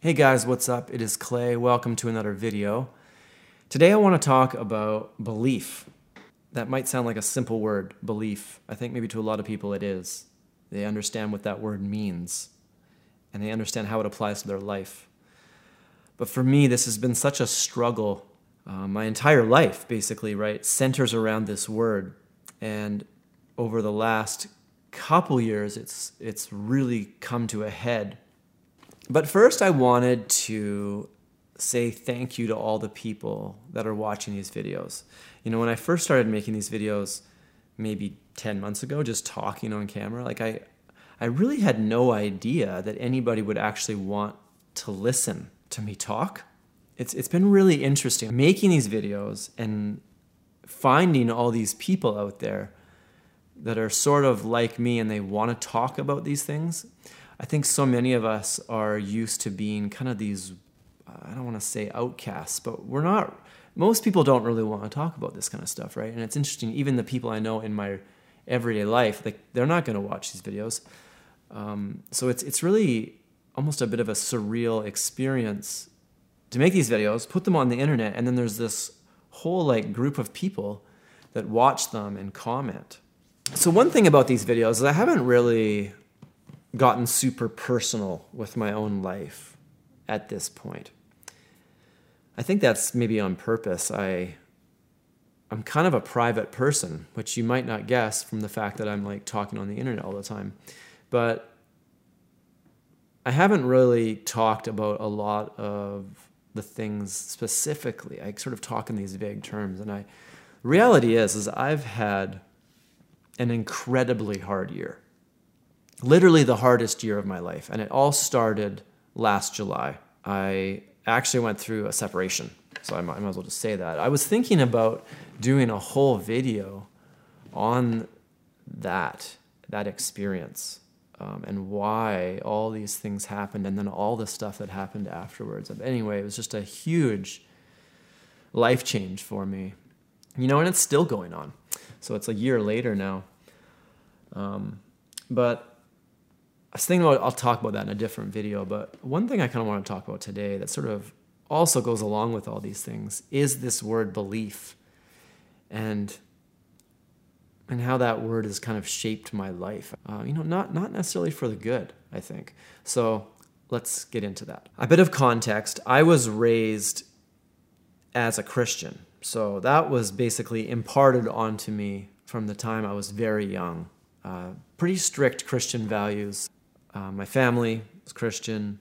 Hey guys, what's up? It is Clay. Welcome to another video. Today I want to talk about belief. That might sound like a simple word, belief. I think maybe to a lot of people it is. They understand what that word means and they understand how it applies to their life. But for me, this has been such a struggle. Uh, my entire life, basically, right, centers around this word. And over the last couple years, it's, it's really come to a head but first, I wanted to say thank you to all the people that are watching these videos. You know, when I first started making these videos, maybe 10 months ago, just talking on camera, like I, I really had no idea that anybody would actually want to listen to me talk. It's, it's been really interesting making these videos and finding all these people out there that are sort of like me and they want to talk about these things. I think so many of us are used to being kind of these, I don't want to say outcasts, but we're not, most people don't really want to talk about this kind of stuff, right? And it's interesting, even the people I know in my everyday life, like they're not going to watch these videos. Um, so it's, it's really almost a bit of a surreal experience to make these videos, put them on the internet, and then there's this whole like group of people that watch them and comment. So one thing about these videos is I haven't really gotten super personal with my own life at this point. I think that's maybe on purpose. I I'm kind of a private person, which you might not guess from the fact that I'm like talking on the internet all the time. But I haven't really talked about a lot of the things specifically. I sort of talk in these vague terms and I reality is is I've had an incredibly hard year literally the hardest year of my life. And it all started last July. I actually went through a separation. So I might, I might as well just say that. I was thinking about doing a whole video on that, that experience. Um, and why all these things happened, and then all the stuff that happened afterwards. But anyway, it was just a huge life change for me, you know, and it's still going on. So it's a year later now. Um, but was thinking about, I'll talk about that in a different video, but one thing I kind of want to talk about today that sort of also goes along with all these things is this word belief and and how that word has kind of shaped my life. Uh, you know, not not necessarily for the good, I think. So let's get into that. A bit of context: I was raised as a Christian, so that was basically imparted onto me from the time I was very young. Uh, pretty strict Christian values. Uh, my family was Christian,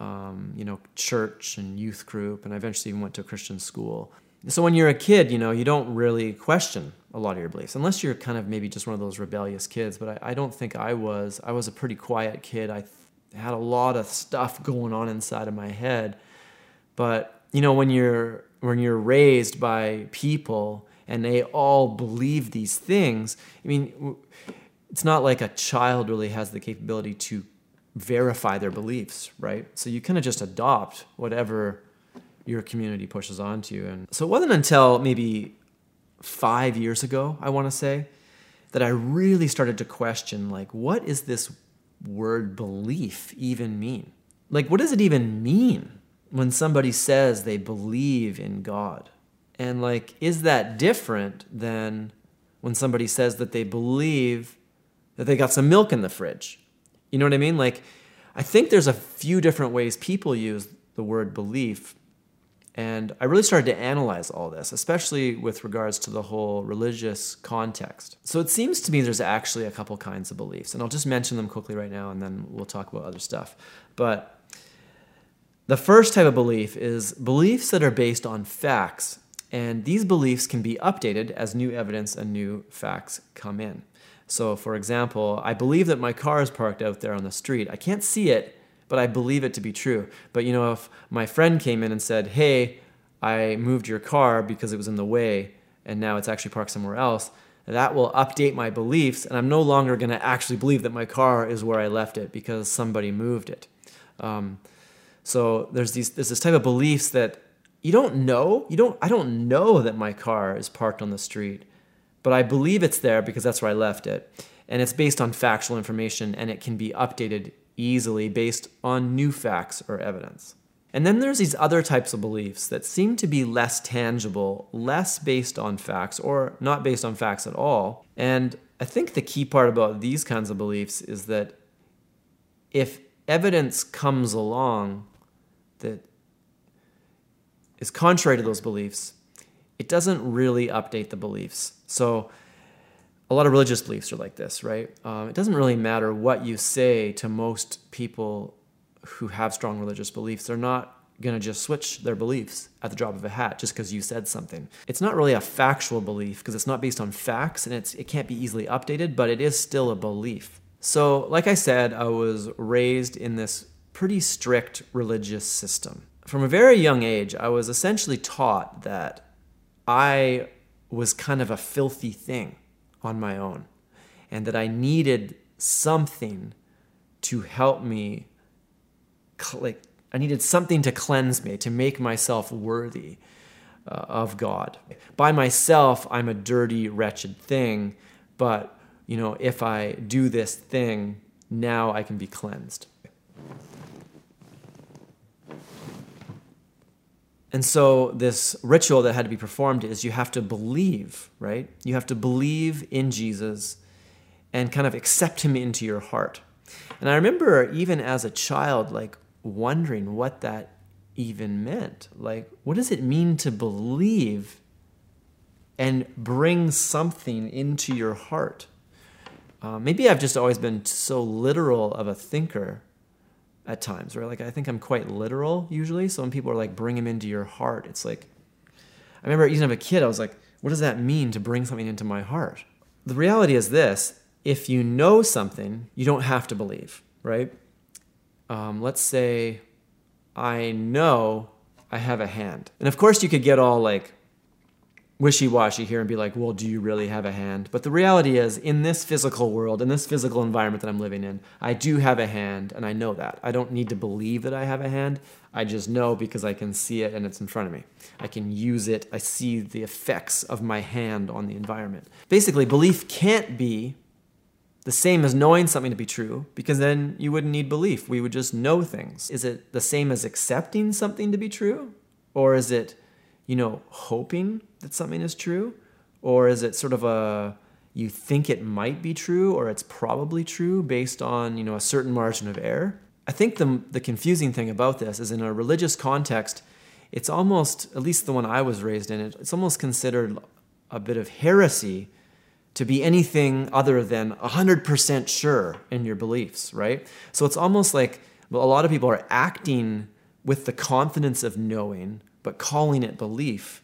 um, you know, church and youth group, and I eventually even went to a Christian school. So when you're a kid, you know, you don't really question a lot of your beliefs, unless you're kind of maybe just one of those rebellious kids. But I, I don't think I was. I was a pretty quiet kid. I had a lot of stuff going on inside of my head. But you know, when you're when you're raised by people and they all believe these things, I mean it's not like a child really has the capability to verify their beliefs, right? So you kind of just adopt whatever your community pushes onto you. And so it wasn't until maybe five years ago, I want to say, that I really started to question like, what is this word belief even mean? Like, what does it even mean when somebody says they believe in God? And like, is that different than when somebody says that they believe that they got some milk in the fridge. You know what I mean? Like, I think there's a few different ways people use the word belief. And I really started to analyze all this, especially with regards to the whole religious context. So it seems to me there's actually a couple kinds of beliefs. And I'll just mention them quickly right now, and then we'll talk about other stuff. But the first type of belief is beliefs that are based on facts. And these beliefs can be updated as new evidence and new facts come in. So, for example, I believe that my car is parked out there on the street. I can't see it, but I believe it to be true. But you know, if my friend came in and said, Hey, I moved your car because it was in the way and now it's actually parked somewhere else, that will update my beliefs, and I'm no longer going to actually believe that my car is where I left it because somebody moved it. Um, so there's these there's this type of beliefs that you don't know. You don't. I don't know that my car is parked on the street but I believe it's there because that's where I left it. And it's based on factual information and it can be updated easily based on new facts or evidence. And then there's these other types of beliefs that seem to be less tangible, less based on facts, or not based on facts at all. And I think the key part about these kinds of beliefs is that if evidence comes along that is contrary to those beliefs, it doesn't really update the beliefs. So, a lot of religious beliefs are like this, right? Um, it doesn't really matter what you say to most people who have strong religious beliefs. They're not going to just switch their beliefs at the drop of a hat just because you said something. It's not really a factual belief because it's not based on facts and it's, it can't be easily updated, but it is still a belief. So, like I said, I was raised in this pretty strict religious system. From a very young age, I was essentially taught that I was kind of a filthy thing on my own and that I needed something to help me like I needed something to cleanse me to make myself worthy uh, of God. By myself, I'm a dirty, wretched thing, but you know, if I do this thing, now I can be cleansed. And so, this ritual that had to be performed is you have to believe, right? You have to believe in Jesus and kind of accept him into your heart. And I remember even as a child, like wondering what that even meant. Like, what does it mean to believe and bring something into your heart? Uh, maybe I've just always been so literal of a thinker at times, right? Like I think I'm quite literal usually. So when people are like, bring him into your heart, it's like, I remember even as a kid, I was like, what does that mean to bring something into my heart? The reality is this if you know something, you don't have to believe, right? Um, let's say I know I have a hand. And of course, you could get all like wishy washy here and be like, well, do you really have a hand? But the reality is, in this physical world, in this physical environment that I'm living in, I do have a hand, and I know that. I don't need to believe that I have a hand. I just know because I can see it and it's in front of me. I can use it. I see the effects of my hand on the environment. Basically, belief can't be the same as knowing something to be true because then you wouldn't need belief. We would just know things. Is it the same as accepting something to be true? Or is it you know, hoping that something is true? Or is it sort of a you think it might be true or it's probably true based on, you know, a certain margin of error? I think the the confusing thing about this is in a religious context, it's almost at least the one I was raised in, it's almost considered a bit of heresy to be anything other than 100% sure in your beliefs, right? So it's almost like well, a lot of people are acting with the confidence of knowing but calling it belief,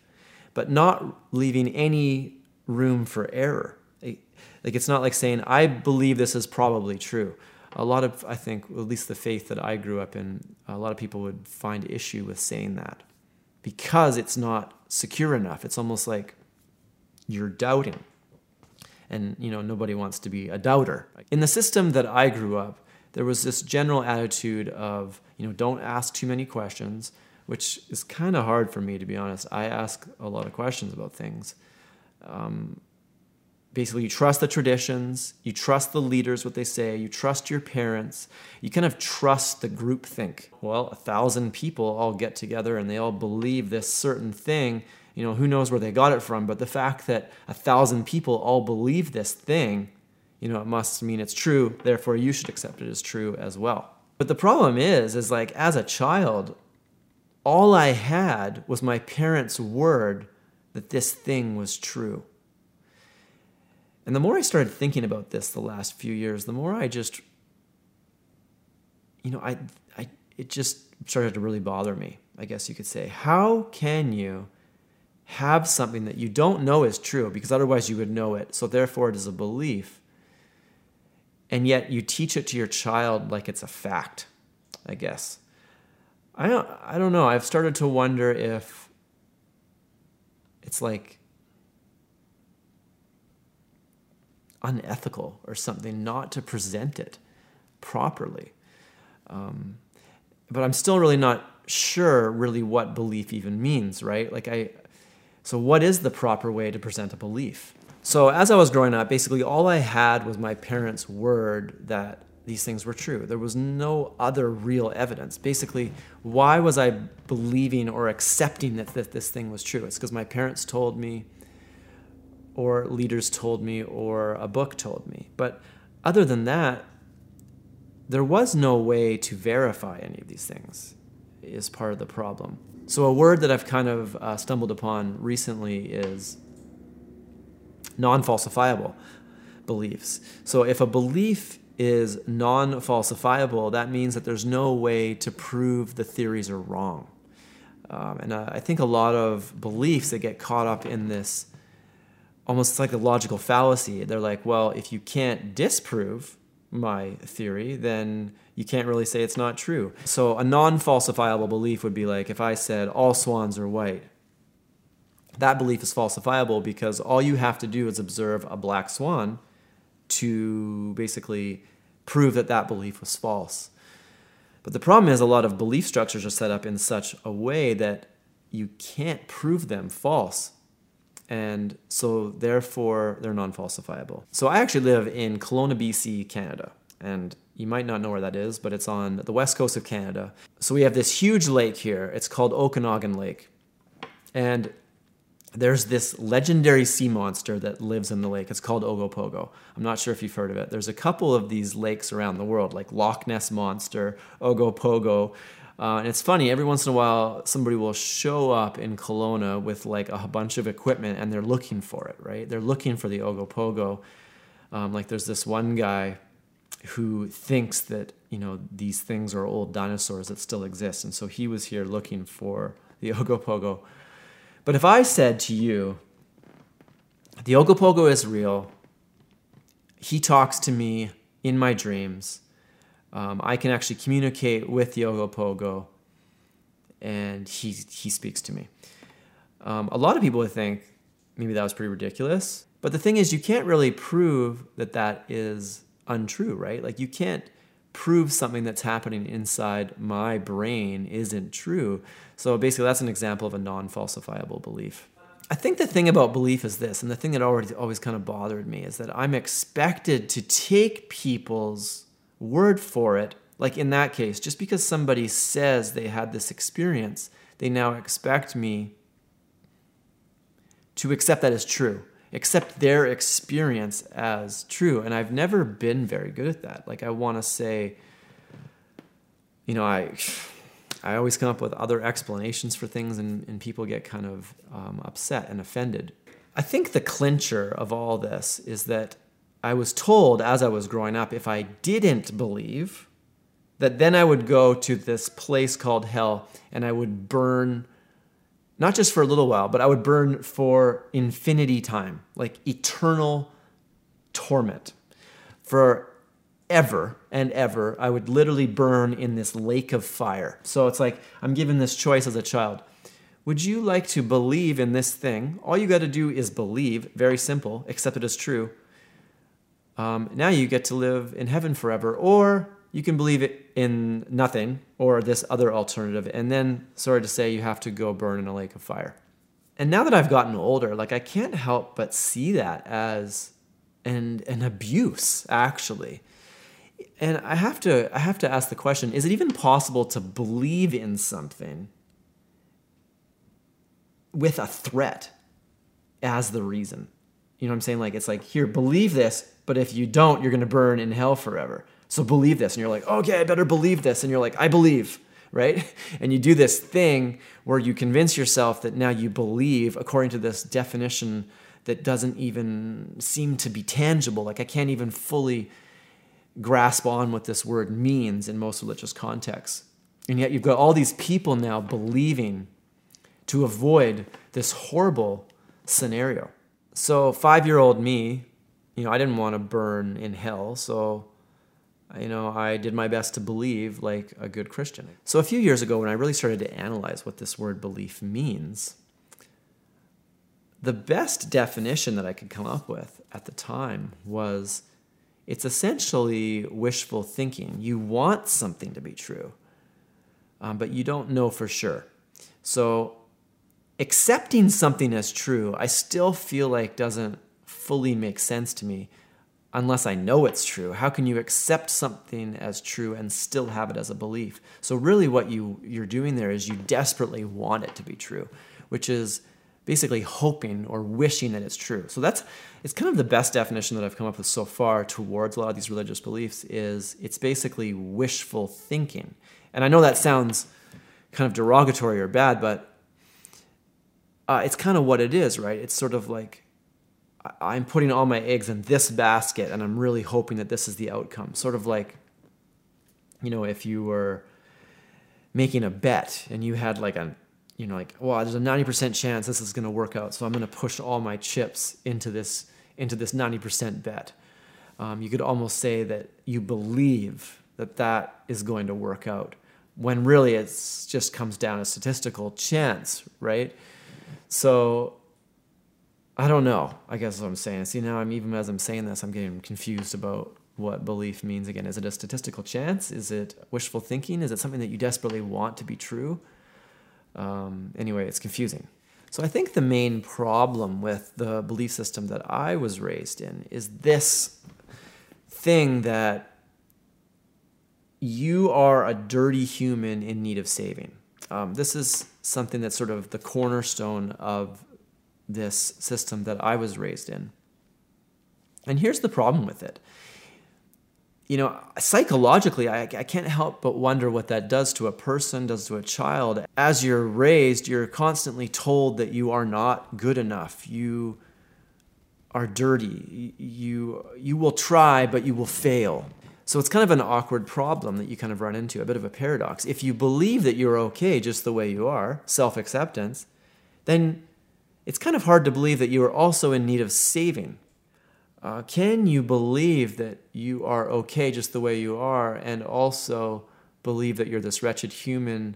but not leaving any room for error. Like it's not like saying, I believe this is probably true. A lot of, I think, at least the faith that I grew up in, a lot of people would find issue with saying that because it's not secure enough. It's almost like you're doubting. And, you know, nobody wants to be a doubter. In the system that I grew up, there was this general attitude of, you know, don't ask too many questions, which is kind of hard for me to be honest. I ask a lot of questions about things. Um, basically, you trust the traditions, you trust the leaders, what they say, you trust your parents, you kind of trust the group think. Well, a thousand people all get together and they all believe this certain thing. You know, who knows where they got it from, but the fact that a thousand people all believe this thing, you know, it must mean it's true, therefore you should accept it as true as well. But the problem is, is like as a child, all I had was my parents' word that this thing was true. And the more I started thinking about this the last few years, the more I just, you know, I, I, it just started to really bother me, I guess you could say. How can you have something that you don't know is true, because otherwise you would know it, so therefore it is a belief, and yet you teach it to your child like it's a fact, I guess? I don't, I don't know. I've started to wonder if it's like unethical or something not to present it properly. Um, but I'm still really not sure really what belief even means, right? Like I so what is the proper way to present a belief? So as I was growing up, basically all I had was my parents' word that these things were true. There was no other real evidence. Basically, why was I believing or accepting that, that this thing was true? It's because my parents told me, or leaders told me, or a book told me. But other than that, there was no way to verify any of these things, is part of the problem. So, a word that I've kind of uh, stumbled upon recently is non falsifiable beliefs. So, if a belief is non falsifiable, that means that there's no way to prove the theories are wrong. Um, and uh, I think a lot of beliefs that get caught up in this almost like a logical fallacy. They're like, well, if you can't disprove my theory, then you can't really say it's not true. So a non falsifiable belief would be like if I said all swans are white. That belief is falsifiable because all you have to do is observe a black swan to basically prove that that belief was false. But the problem is, a lot of belief structures are set up in such a way that you can't prove them false. And so, therefore, they're non falsifiable. So, I actually live in Kelowna, BC, Canada. And you might not know where that is, but it's on the west coast of Canada. So, we have this huge lake here. It's called Okanagan Lake. And there's this legendary sea monster that lives in the lake. It's called Ogopogo. I'm not sure if you've heard of it. There's a couple of these lakes around the world, like Loch Ness Monster, Ogopogo. Uh, and it's funny, every once in a while, somebody will show up in Kelowna with like a bunch of equipment and they're looking for it, right? They're looking for the Ogopogo. Um, like there's this one guy who thinks that, you know, these things are old dinosaurs that still exist. And so he was here looking for the Ogopogo. But if I said to you, the Ogopogo is real, he talks to me in my dreams, um, I can actually communicate with the Ogopogo, and he, he speaks to me. Um, a lot of people would think maybe that was pretty ridiculous. But the thing is, you can't really prove that that is untrue, right? Like, you can't prove something that's happening inside my brain isn't true. So basically, that's an example of a non falsifiable belief. I think the thing about belief is this, and the thing that already always kind of bothered me is that I'm expected to take people's word for it. Like in that case, just because somebody says they had this experience, they now expect me to accept that as true accept their experience as true. And I've never been very good at that. Like I want to say, you know, I I always come up with other explanations for things, and, and people get kind of um, upset and offended. I think the clincher of all this is that I was told as I was growing up if I didn't believe, that then I would go to this place called hell and I would burn not just for a little while, but I would burn for infinity time, like eternal torment. For ever and ever, I would literally burn in this lake of fire. So it's like I'm given this choice as a child. Would you like to believe in this thing? All you got to do is believe, very simple, accept it as true. Um, now you get to live in heaven forever, or you can believe it in nothing or this other alternative. And then, sorry to say, you have to go burn in a lake of fire. And now that I've gotten older, like I can't help but see that as an, an abuse, actually. And I have to I have to ask the question, is it even possible to believe in something with a threat as the reason? You know what I'm saying? Like it's like, here, believe this, but if you don't, you're gonna burn in hell forever. So believe this. And you're like, okay, I better believe this. And you're like, I believe, right? And you do this thing where you convince yourself that now you believe according to this definition that doesn't even seem to be tangible. Like I can't even fully grasp on what this word means in most religious contexts. And yet you've got all these people now believing to avoid this horrible scenario. So, five year old me, you know, I didn't want to burn in hell. So, you know, I did my best to believe like a good Christian. So a few years ago, when I really started to analyze what this word belief means, the best definition that I could come up with at the time was it's essentially wishful thinking. You want something to be true, um, but you don't know for sure. So accepting something as true, I still feel like doesn't fully make sense to me unless I know it's true. How can you accept something as true and still have it as a belief? So really what you you're doing there is you desperately want it to be true, which is basically hoping or wishing that it's true. So that's it's kind of the best definition that I've come up with so far towards a lot of these religious beliefs is it's basically wishful thinking. And I know that sounds kind of derogatory or bad, but uh, it's kind of what it is, right? It's sort of like I'm putting all my eggs in this basket and I'm really hoping that this is the outcome. Sort of like, you know, if you were making a bet and you had like a, you know, like, well, there's a 90% chance this is going to work out. So I'm going to push all my chips into this, into this 90% bet. Um, you could almost say that you believe that that is going to work out when really it just comes down to statistical chance, right? So I don't know. I guess what I'm saying. See, now I'm even as I'm saying this, I'm getting confused about what belief means again. Is it a statistical chance? Is it wishful thinking? Is it something that you desperately want to be true? Um, anyway, it's confusing. So I think the main problem with the belief system that I was raised in is this thing that you are a dirty human in need of saving. Um, this is something that's sort of the cornerstone of this system that I was raised in. And here's the problem with it. You know, psychologically, I, I can't help but wonder what that does to a person, does to a child. As you're raised, you're constantly told that you are not good enough. You are dirty. You, you will try, but you will fail. So it's kind of an awkward problem that you kind of run into, a bit of a paradox. If you believe that you're okay just the way you are, self acceptance, then it's kind of hard to believe that you are also in need of saving. Uh, can you believe that you are okay just the way you are and also believe that you're this wretched human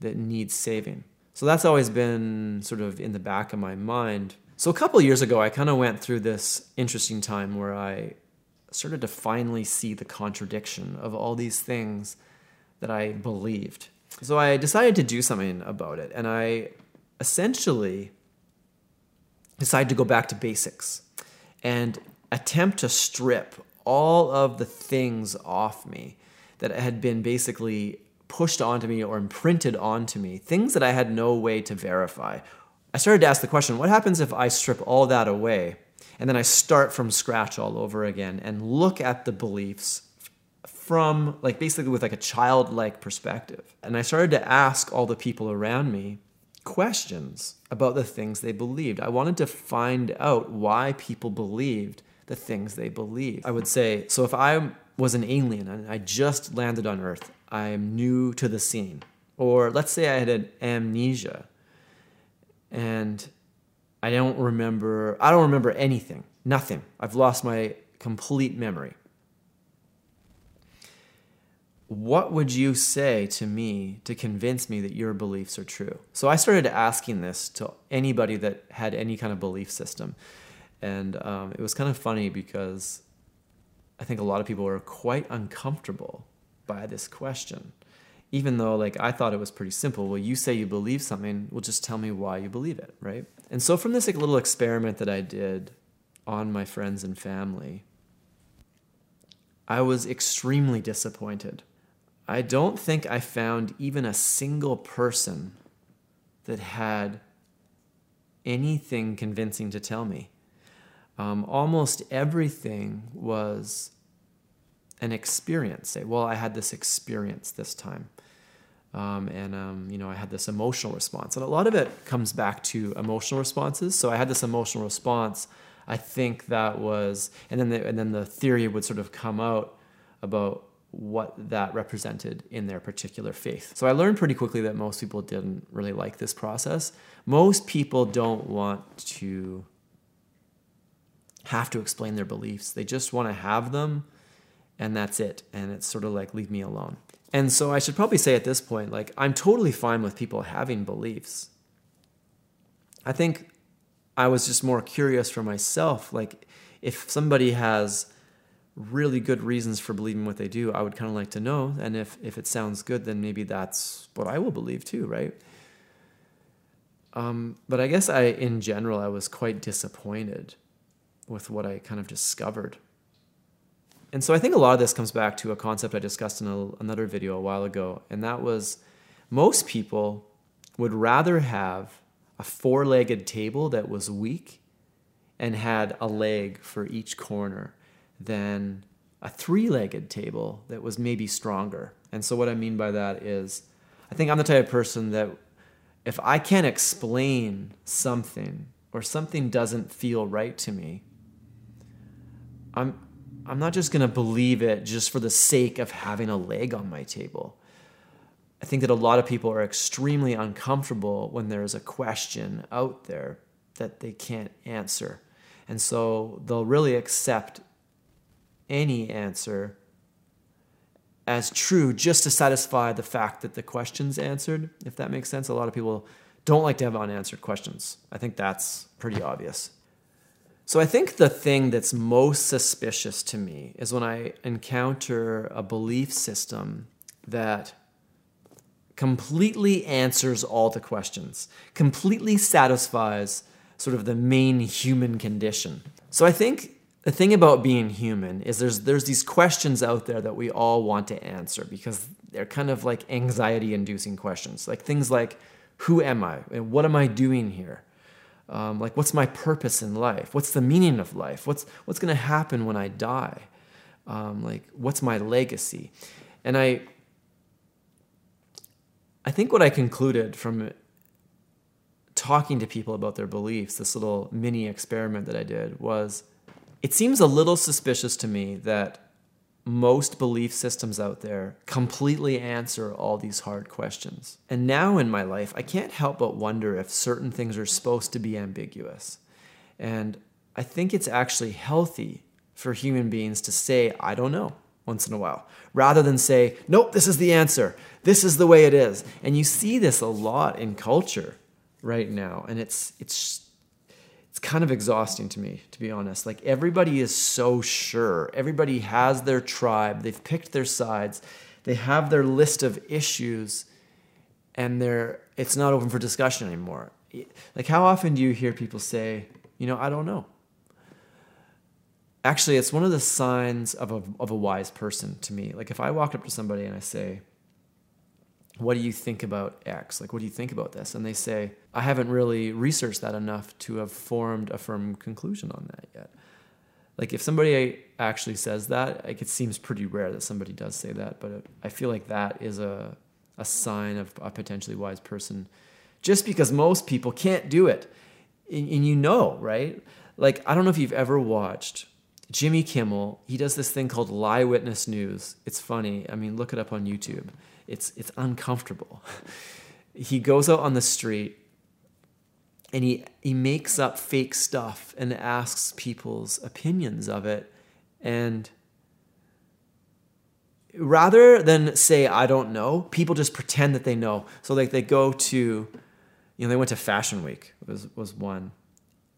that needs saving? So that's always been sort of in the back of my mind. So a couple years ago, I kind of went through this interesting time where I started to finally see the contradiction of all these things that I believed. So I decided to do something about it, and I essentially decide to go back to basics and attempt to strip all of the things off me that had been basically pushed onto me or imprinted onto me, things that I had no way to verify. I started to ask the question what happens if I strip all that away and then I start from scratch all over again and look at the beliefs from like basically with like a childlike perspective. And I started to ask all the people around me questions about the things they believed. I wanted to find out why people believed the things they believed. I would say, so if I was an alien and I just landed on Earth, I'm new to the scene. Or let's say I had an amnesia and I don't remember I don't remember anything. Nothing. I've lost my complete memory what would you say to me to convince me that your beliefs are true? So I started asking this to anybody that had any kind of belief system. And um, it was kind of funny because I think a lot of people were quite uncomfortable by this question. Even though, like, I thought it was pretty simple. Well, you say you believe something, well, just tell me why you believe it, right? And so, from this like, little experiment that I did on my friends and family, I was extremely disappointed I don't think I found even a single person that had anything convincing to tell me. Um, almost everything was an experience. Say, well, I had this experience this time. Um, and um, you know, I had this emotional response, and a lot of it comes back to emotional responses. So I had this emotional response. I think that was, and then the, and then the theory would sort of come out about what that represented in their particular faith. So I learned pretty quickly that most people didn't really like this process. Most people don't want to have to explain their beliefs, they just want to have them, and that's it. And it's sort of like, leave me alone. And so I should probably say at this point, like, I'm totally fine with people having beliefs. I think I was just more curious for myself. Like, if somebody has really good reasons for believing what they do, I would kind of like to know. And if, if it sounds good, then maybe that's what I will believe too, right? Um, but I guess I, in general, I was quite disappointed with what I kind of discovered And so I think a lot of this comes back to a concept I discussed in a, another video a while ago, and that was most people would rather have a four legged table that was weak and had a leg for each corner than a three legged table that was maybe stronger. And so, what I mean by that is, I think I'm the type of person that if I can't explain something or something doesn't feel right to me, I'm, I'm not just going to believe it just for the sake of having a leg on my table. I think that a lot of people are extremely uncomfortable when there's a question out there that they can't answer. And so they'll really accept any answer as true just to satisfy the fact that the question's answered, if that makes sense. A lot of people don't like to have unanswered questions. I think that's pretty obvious. So I think the thing that's most suspicious to me is when I encounter a belief system that completely answers all the questions, completely satisfies sort of the main human condition. So I think the thing about being human is there's there's these questions out there that we all want to answer because they're kind of like anxiety inducing questions. Like things like who am I and what am I doing here? Um, like what's my purpose in life? What's the meaning of life? What's what's going to happen when I die? Um, like what's my legacy? And I I think what I concluded from talking to people about their beliefs, this little mini experiment that I did, was it seems a little suspicious to me that most belief systems out there completely answer all these hard questions. And now in my life, I can't help but wonder if certain things are supposed to be ambiguous. And I think it's actually healthy for human beings to say, I don't know once in a while, rather than say, nope, this is the answer. This is the way it is. And you see this a lot in culture right now. And it's, it's, it's kind of exhausting to me, to be honest. Like everybody is so sure. Everybody has their tribe. They've picked their sides. They have their list of issues and they're, it's not open for discussion anymore. Like how often do you hear people say, you know, I don't know actually it's one of the signs of a, of a wise person to me like if i walk up to somebody and i say what do you think about x? Like what do you think about this? And they say i haven't really researched that enough to have formed a firm conclusion on that yet. Like if somebody actually says that like it seems pretty rare that somebody does say that but i feel like that is a, a sign of a potentially wise person. Just because most people can't do it. And, and you know right? Like i don't know if you've ever watched Jimmy Kimmel, he does this thing called Lie Witness News. It's funny. I mean, look it up on YouTube. It's it's uncomfortable. he goes out on the street and he he makes up fake stuff and asks people's opinions of it and rather than say I don't know, people just pretend that they know. So like they go to you know, they went to Fashion Week was was one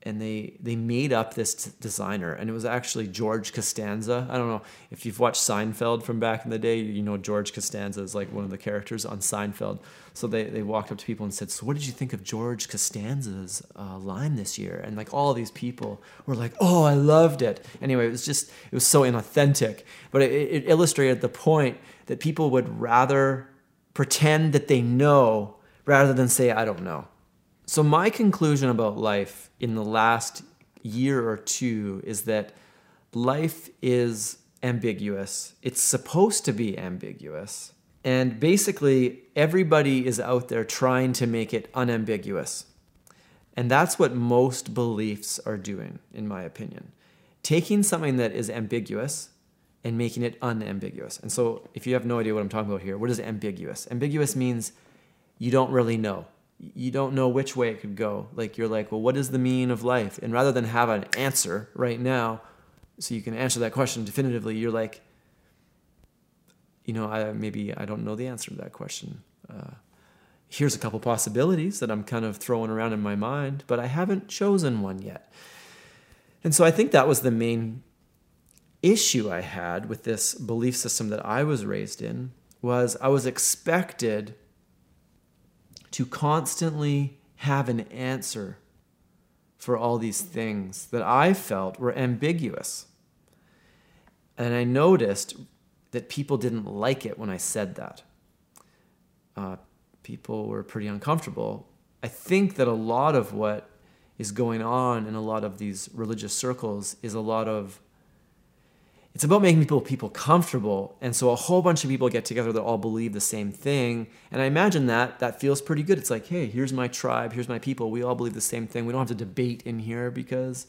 and they they made up this t- designer and it was actually George Costanza. I don't know if you've watched Seinfeld from back in the day, you know George Costanza is like one of the characters on Seinfeld. So they, they walked up to people and said, "So what did you think of George Costanza's uh, line this year?" And like all these people were like, "Oh, I loved it." Anyway, it was just it was so inauthentic, but it, it illustrated the point that people would rather pretend that they know rather than say, "I don't know." So, my conclusion about life in the last year or two is that life is ambiguous. It's supposed to be ambiguous. And basically, everybody is out there trying to make it unambiguous. And that's what most beliefs are doing, in my opinion. Taking something that is ambiguous and making it unambiguous. And so, if you have no idea what I'm talking about here, what is ambiguous? Ambiguous means you don't really know you don't know which way it could go. Like you're like, well, what is the meaning of life? And rather than have an answer right now, so you can answer that question definitively, you're like, you know, I, maybe I don't know the answer to that question. Uh, here's a couple possibilities that I'm kind of throwing around in my mind, but I haven't chosen one yet. And so I think that was the main issue I had with this belief system that I was raised in was I was expected to constantly have an answer for all these things that I felt were ambiguous. And I noticed that people didn't like it when I said that. Uh, people were pretty uncomfortable. I think that a lot of what is going on in a lot of these religious circles is a lot of it's about making people people comfortable. And so a whole bunch of people get together that all believe the same thing. And i imagine that that feels pretty good. It's like hey here's my tribe here's my people. We all believe the same thing. We don't have to debate in here because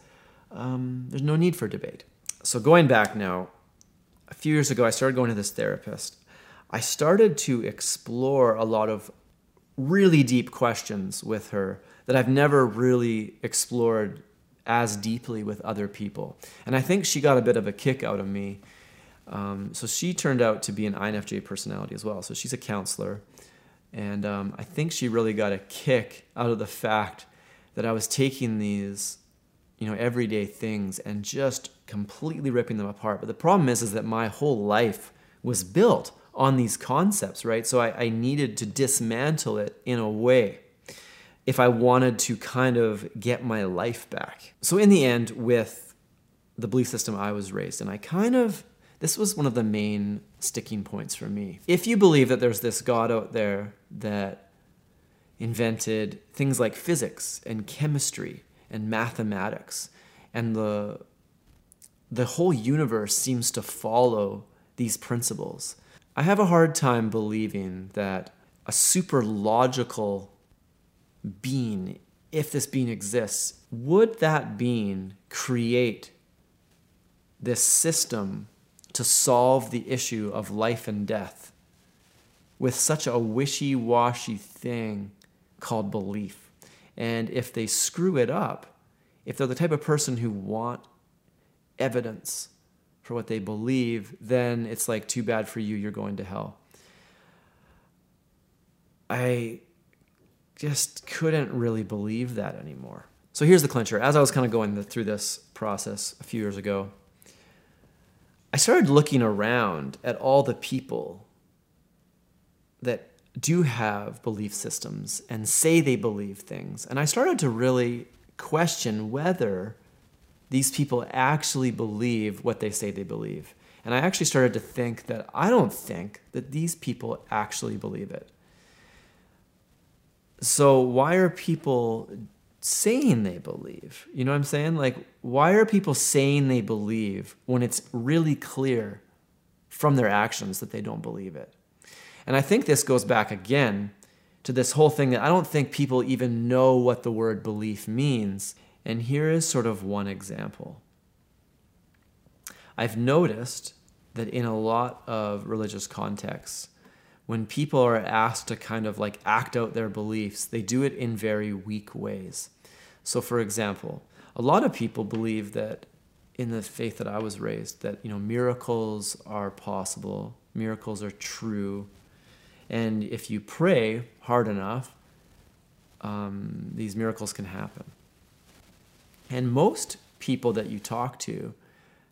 um, there's no need for debate. So going back now a few years ago i started going to this therapist. I started to explore a lot of really deep questions with her that i've never really explored as deeply with other people. And I think she got a bit of a kick out of me. Um, so she turned out to be an INFJ personality as well. So she's a counselor. And um, I think she really got a kick out of the fact that I was taking these, you know, everyday things and just completely ripping them apart. But the problem is, is that my whole life was built on these concepts, right? So I, I needed to dismantle it in a way if I wanted to kind of get my life back. So, in the end, with the belief system I was raised in, I kind of, this was one of the main sticking points for me. If you believe that there's this God out there that invented things like physics and chemistry and mathematics, and the, the whole universe seems to follow these principles, I have a hard time believing that a super logical being, if this being exists, would that being create this system to solve the issue of life and death with such a wishy washy thing called belief? And if they screw it up, if they're the type of person who want evidence for what they believe, then it's like, too bad for you, you're going to hell. I just couldn't really believe that anymore. So here's the clincher. As I was kind of going through this process a few years ago, I started looking around at all the people that do have belief systems and say they believe things. And I started to really question whether these people actually believe what they say they believe. And I actually started to think that I don't think that these people actually believe it. So why are people saying they believe? You know what I'm saying? Like, why are people saying they believe when it's really clear from their actions that they don't believe it? And I think this goes back again to this whole thing that I don't think people even know what the word belief means. And here is sort of one example. I've noticed that in a lot of religious contexts, when people are asked to kind of like act out their beliefs, they do it in very weak ways. So, for example, a lot of people believe that in the faith that I was raised, that you know miracles are possible, miracles are true, and if you pray hard enough, um, these miracles can happen. And most people that you talk to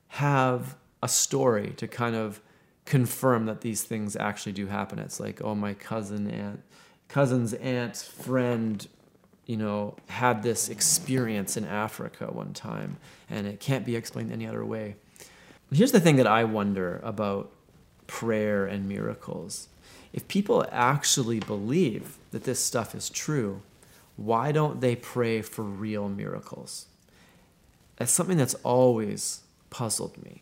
have a story to kind of confirm that these things actually do happen. It's like, oh, my cousin aunt, cousin's aunt's friend, you know, had this experience in Africa one time, and it can't be explained any other way. Here's the thing that I wonder about prayer and miracles. If people actually believe that this stuff is true, why don't they pray for real miracles? That's something that's always puzzled me.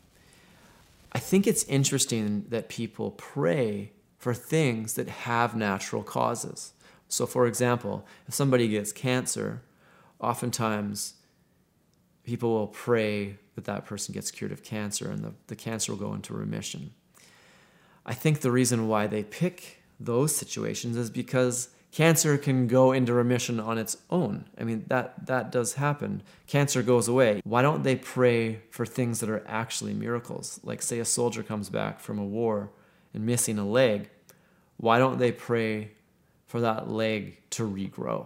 I think it's interesting that people pray for things that have natural causes. So, for example, if somebody gets cancer, oftentimes people will pray that that person gets cured of cancer and the, the cancer will go into remission. I think the reason why they pick those situations is because cancer can go into remission on its own. I mean, that, that does happen. Cancer goes away. Why don't they pray for things that are actually miracles? Like, say, a soldier comes back from a war and missing a leg. Why don't they pray for that leg to regrow?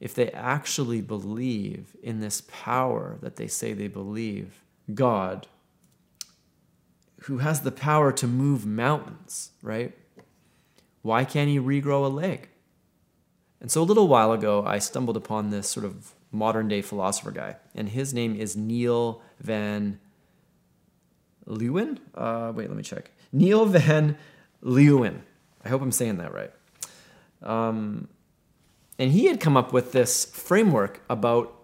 If they actually believe in this power that they say they believe, God, who has the power to move mountains, right? Why can't he regrow a leg? And so a little while ago, I stumbled upon this sort of modern day philosopher guy, and his name is Neil Van Leeuwen. Uh, wait, let me check. Neil Van Leeuwen. I hope I'm saying that right. Um, and he had come up with this framework about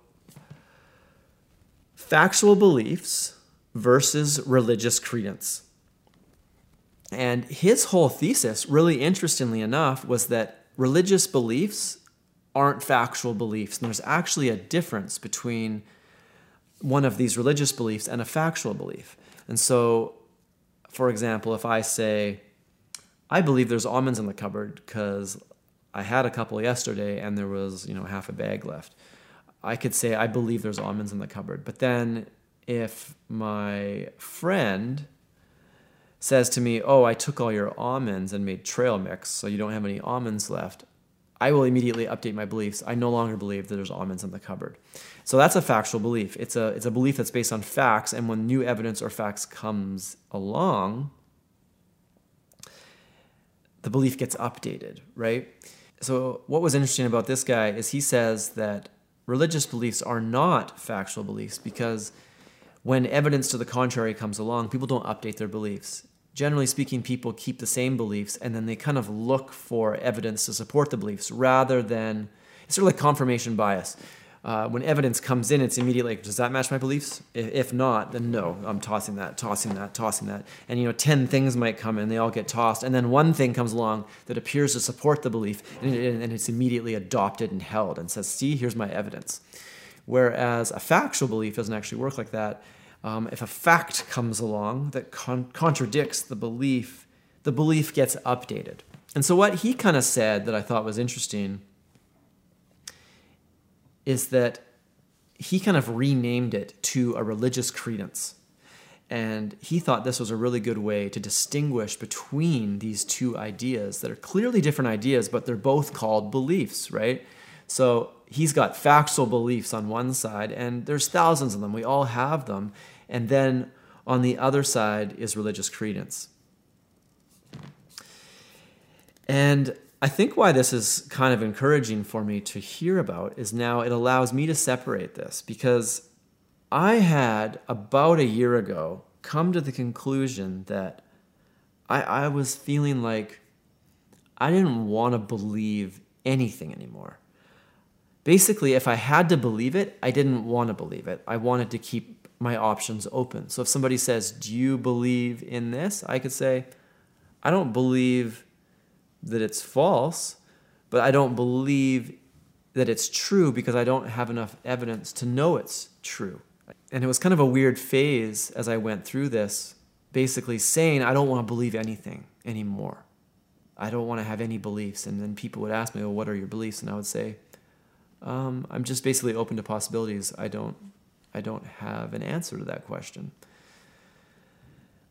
factual beliefs versus religious credence. And his whole thesis, really interestingly enough, was that religious beliefs aren't factual beliefs. And there's actually a difference between one of these religious beliefs and a factual belief. And so, for example, if I say, I believe there's almonds in the cupboard because I had a couple yesterday and there was, you know, half a bag left. I could say I believe there's almonds in the cupboard. But then if my friend says to me, "Oh, I took all your almonds and made trail mix, so you don't have any almonds left." I will immediately update my beliefs. I no longer believe that there's almonds in the cupboard. So that's a factual belief. It's a it's a belief that's based on facts and when new evidence or facts comes along, the belief gets updated, right? So what was interesting about this guy is he says that religious beliefs are not factual beliefs because when evidence to the contrary comes along, people don't update their beliefs. Generally speaking, people keep the same beliefs and then they kind of look for evidence to support the beliefs rather than it's sort of like confirmation bias uh, when evidence comes in, it's immediately like, does that match my beliefs? If, if, not, then no, I'm tossing that, tossing that, tossing that. And you know, 10 things might come and they all get tossed. And then one thing comes along that appears to support the belief and, it, and it's immediately adopted and held and says, see, here's my evidence. Whereas a factual belief doesn't actually work like that. Um, if a fact comes along that con- contradicts the belief, the belief gets updated. And so, what he kind of said that I thought was interesting is that he kind of renamed it to a religious credence. And he thought this was a really good way to distinguish between these two ideas that are clearly different ideas, but they're both called beliefs, right? So he's got factual beliefs on one side, and there's thousands of them. We all have them. And then on the other side is religious credence. And I think why this is kind of encouraging for me to hear about is now it allows me to separate this because I had about a year ago come to the conclusion that I, I was feeling like I didn't want to believe anything anymore. Basically, if I had to believe it, I didn't want to believe it. I wanted to keep my options open. So if somebody says, Do you believe in this? I could say, I don't believe that it's false, but I don't believe that it's true because I don't have enough evidence to know it's true. And it was kind of a weird phase as I went through this, basically saying, I don't want to believe anything anymore. I don't want to have any beliefs. And then people would ask me, well, what are your beliefs? And I would say, um, I'm just basically open to possibilities. I don't, I don't have an answer to that question.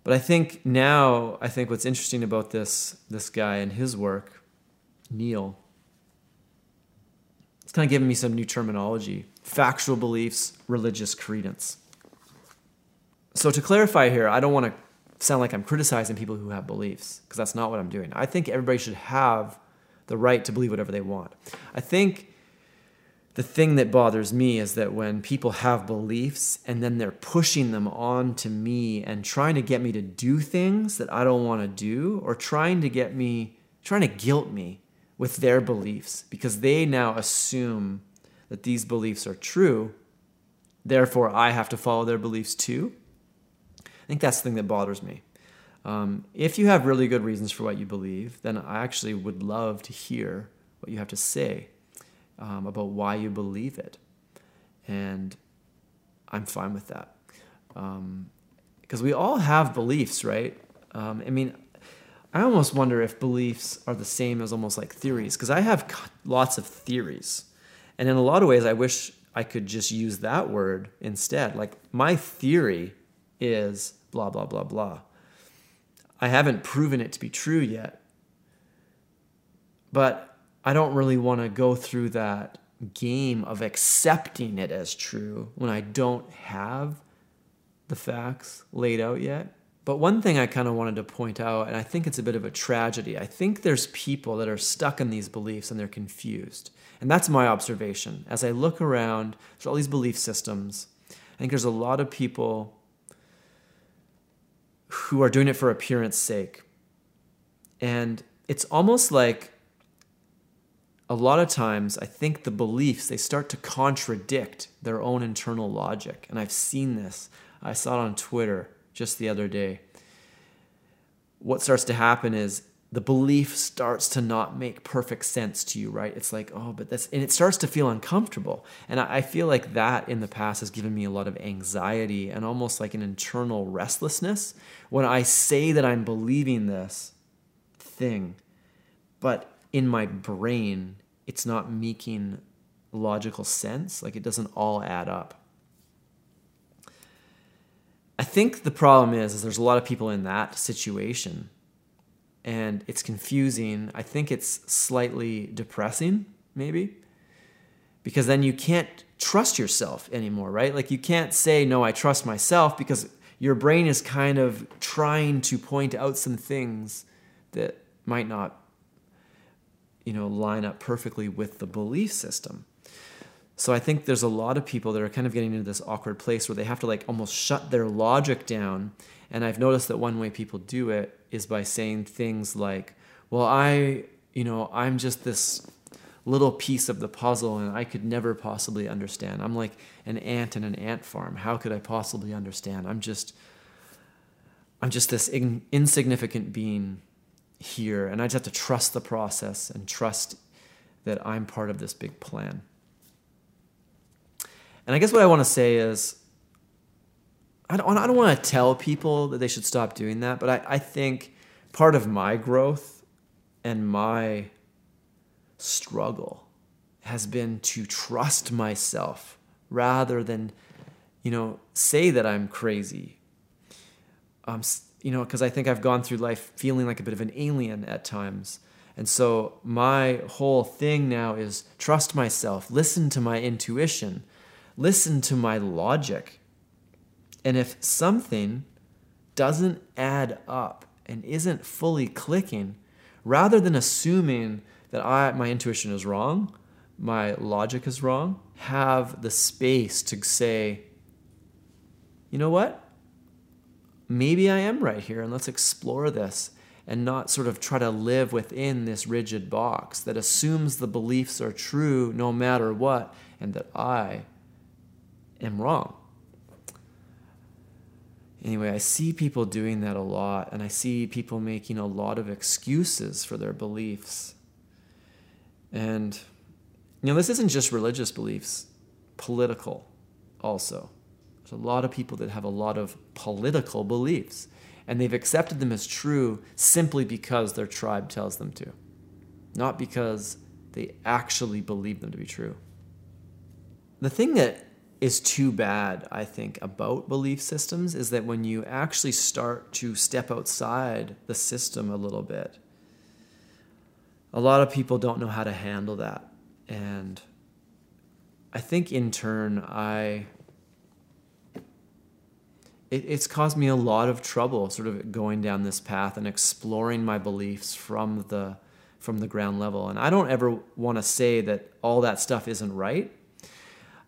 But I think now, I think what's interesting about this this guy and his work, Neil, it's kind of giving me some new terminology: factual beliefs, religious credence. So to clarify here, I don't want to sound like I'm criticizing people who have beliefs because that's not what I'm doing. I think everybody should have the right to believe whatever they want. I think the thing that bothers me is that when people have beliefs and then they're pushing them on to me and trying to get me to do things that I don't want to do or trying to get me trying to guilt me with their beliefs because they now assume that these beliefs are true therefore I have to follow their beliefs too. I think that's the thing that bothers me. Um, if you have really good reasons for what you believe, then I actually would love to hear what you have to say um, about why you believe it. And I'm fine with that. Because um, we all have beliefs, right? Um, I mean, I almost wonder if beliefs are the same as almost like theories, because I have lots of theories. And in a lot of ways, I wish I could just use that word instead. Like, my theory is blah, blah, blah, blah. I haven't proven it to be true yet. But I don't really want to go through that game of accepting it as true when I don't have the facts laid out yet. But one thing I kind of wanted to point out, and I think it's a bit of a tragedy, I think there's people that are stuck in these beliefs and they're confused. And that's my observation. As I look around, there's all these belief systems. I think there's a lot of people who are doing it for appearance sake. And it's almost like a lot of times I think the beliefs they start to contradict their own internal logic. And I've seen this. I saw it on Twitter just the other day. What starts to happen is the belief starts to not make perfect sense to you, right? It's like, oh, but that's, and it starts to feel uncomfortable. And I, I feel like that in the past has given me a lot of anxiety and almost like an internal restlessness when I say that I'm believing this thing, but in my brain, it's not making logical sense. Like it doesn't all add up. I think the problem is, is there's a lot of people in that situation and it's confusing. I think it's slightly depressing, maybe, because then you can't trust yourself anymore, right? Like you can't say, no, I trust myself because your brain is kind of trying to point out some things that might not you know line up perfectly with the belief system. So i think there's a lot of people that are kind of getting into this awkward place where they have to like almost shut their logic down. And i've noticed that one way people do it is by saying things like well i you know i'm just this little piece of the puzzle and i could never possibly understand. I'm like an ant in an ant farm. How could i possibly understand? I'm just i'm just this in- insignificant being here. And I just have to trust the process and trust that I'm part of this big plan. And I guess what I want to say is I don't, I don't want to tell people that they should stop doing that, but I, I think part of my growth and my struggle has been to trust myself rather than, you know, say that I'm crazy. Um, you know, because I think I've gone through life feeling like a bit of an alien at times. And so my whole thing now is trust myself, listen to my intuition, listen to my logic. And if something doesn't add up and isn't fully clicking, rather than assuming that I, my intuition is wrong, my logic is wrong, have the space to say, you know what? Maybe I am right here and let's explore this and not sort of try to live within this rigid box that assumes the beliefs are true no matter what and that I am wrong. Anyway, I see people doing that a lot, and I see people making a lot of excuses for their beliefs. And, you know, this isn't just religious beliefs, political also. There's a lot of people that have a lot of political beliefs, and they've accepted them as true simply because their tribe tells them to, not because they actually believe them to be true. The thing that is too bad, I think, about belief systems is that when you actually start to step outside the system a little bit, a lot of people don't know how to handle that. And I think in turn, I it, it's caused me a lot of trouble sort of going down this path and exploring my beliefs from the from the ground level. And i don't ever want to say that all that stuff isn't right.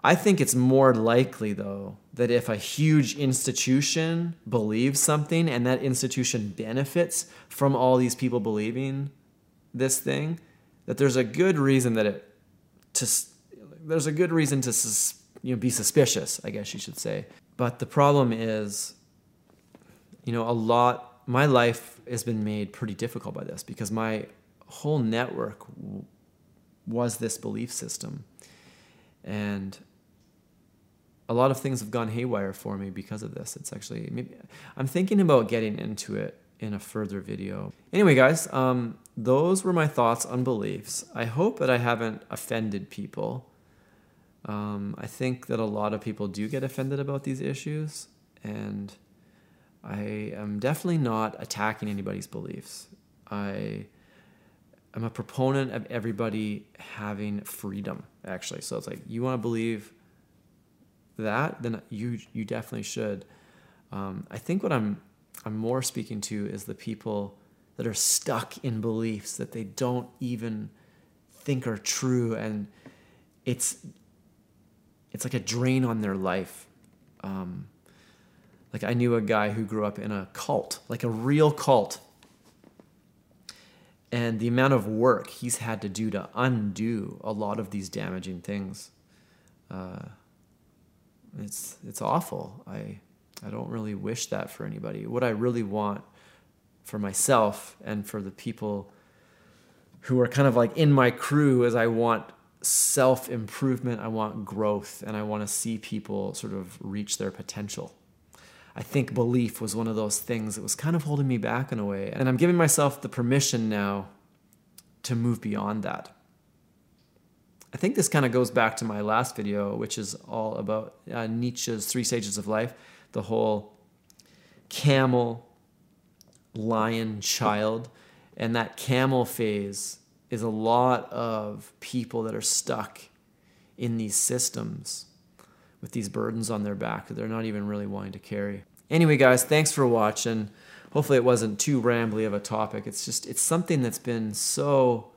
I think it's more likely though that if a huge institution believes something and that institution benefits from all these people believing this thing that there's a good reason that it to there's a good reason to you know be suspicious i guess you should say but the problem is, you know, a lot, my life has been made pretty difficult by this because my whole network w- was this belief system. And a lot of things have gone haywire for me because of this. It's actually, maybe, I'm thinking about getting into it in a further video. Anyway, guys, um, those were my thoughts on beliefs. I hope that I haven't offended people. Um, I think that a lot of people do get offended about these issues, and I am definitely not attacking anybody's beliefs. I am a proponent of everybody having freedom, actually. So it's like you want to believe that, then you you definitely should. Um, I think what I'm I'm more speaking to is the people that are stuck in beliefs that they don't even think are true, and it's it's like a drain on their life. Um, Like I knew a guy who grew up in a cult, like a real cult. And the amount of work he's had to do to undo a lot of these damaging things, uh, it's it's awful. I I don't really wish that for anybody. What I really want for myself and for the people who are kind of like in my crew is I want self improvement, I want growth, and I want to see people sort of reach their potential. I think belief was one of those things that was kind of holding me back in a way. And I'm giving myself the permission now to move beyond that. I think this kind of goes back to my last video, which is all about uh, Nietzsche's three stages of life the whole camel, lion, child. And that camel phase is a lot of people that are stuck in these systems with these burdens on their back that they're not even really wanting to carry. Anyway, guys, thanks for watching. Hopefully, it wasn't too rambly of a topic. It's just, it's something that's been so,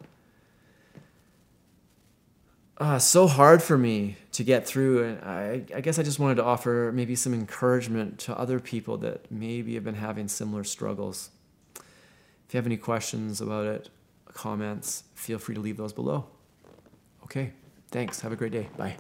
uh, so hard for me to get through. And I, I guess I just wanted to offer maybe some encouragement to other people that maybe have been having similar struggles. If you have any questions about it, comments, feel free to leave those below. Okay, thanks. Have a great day. Bye.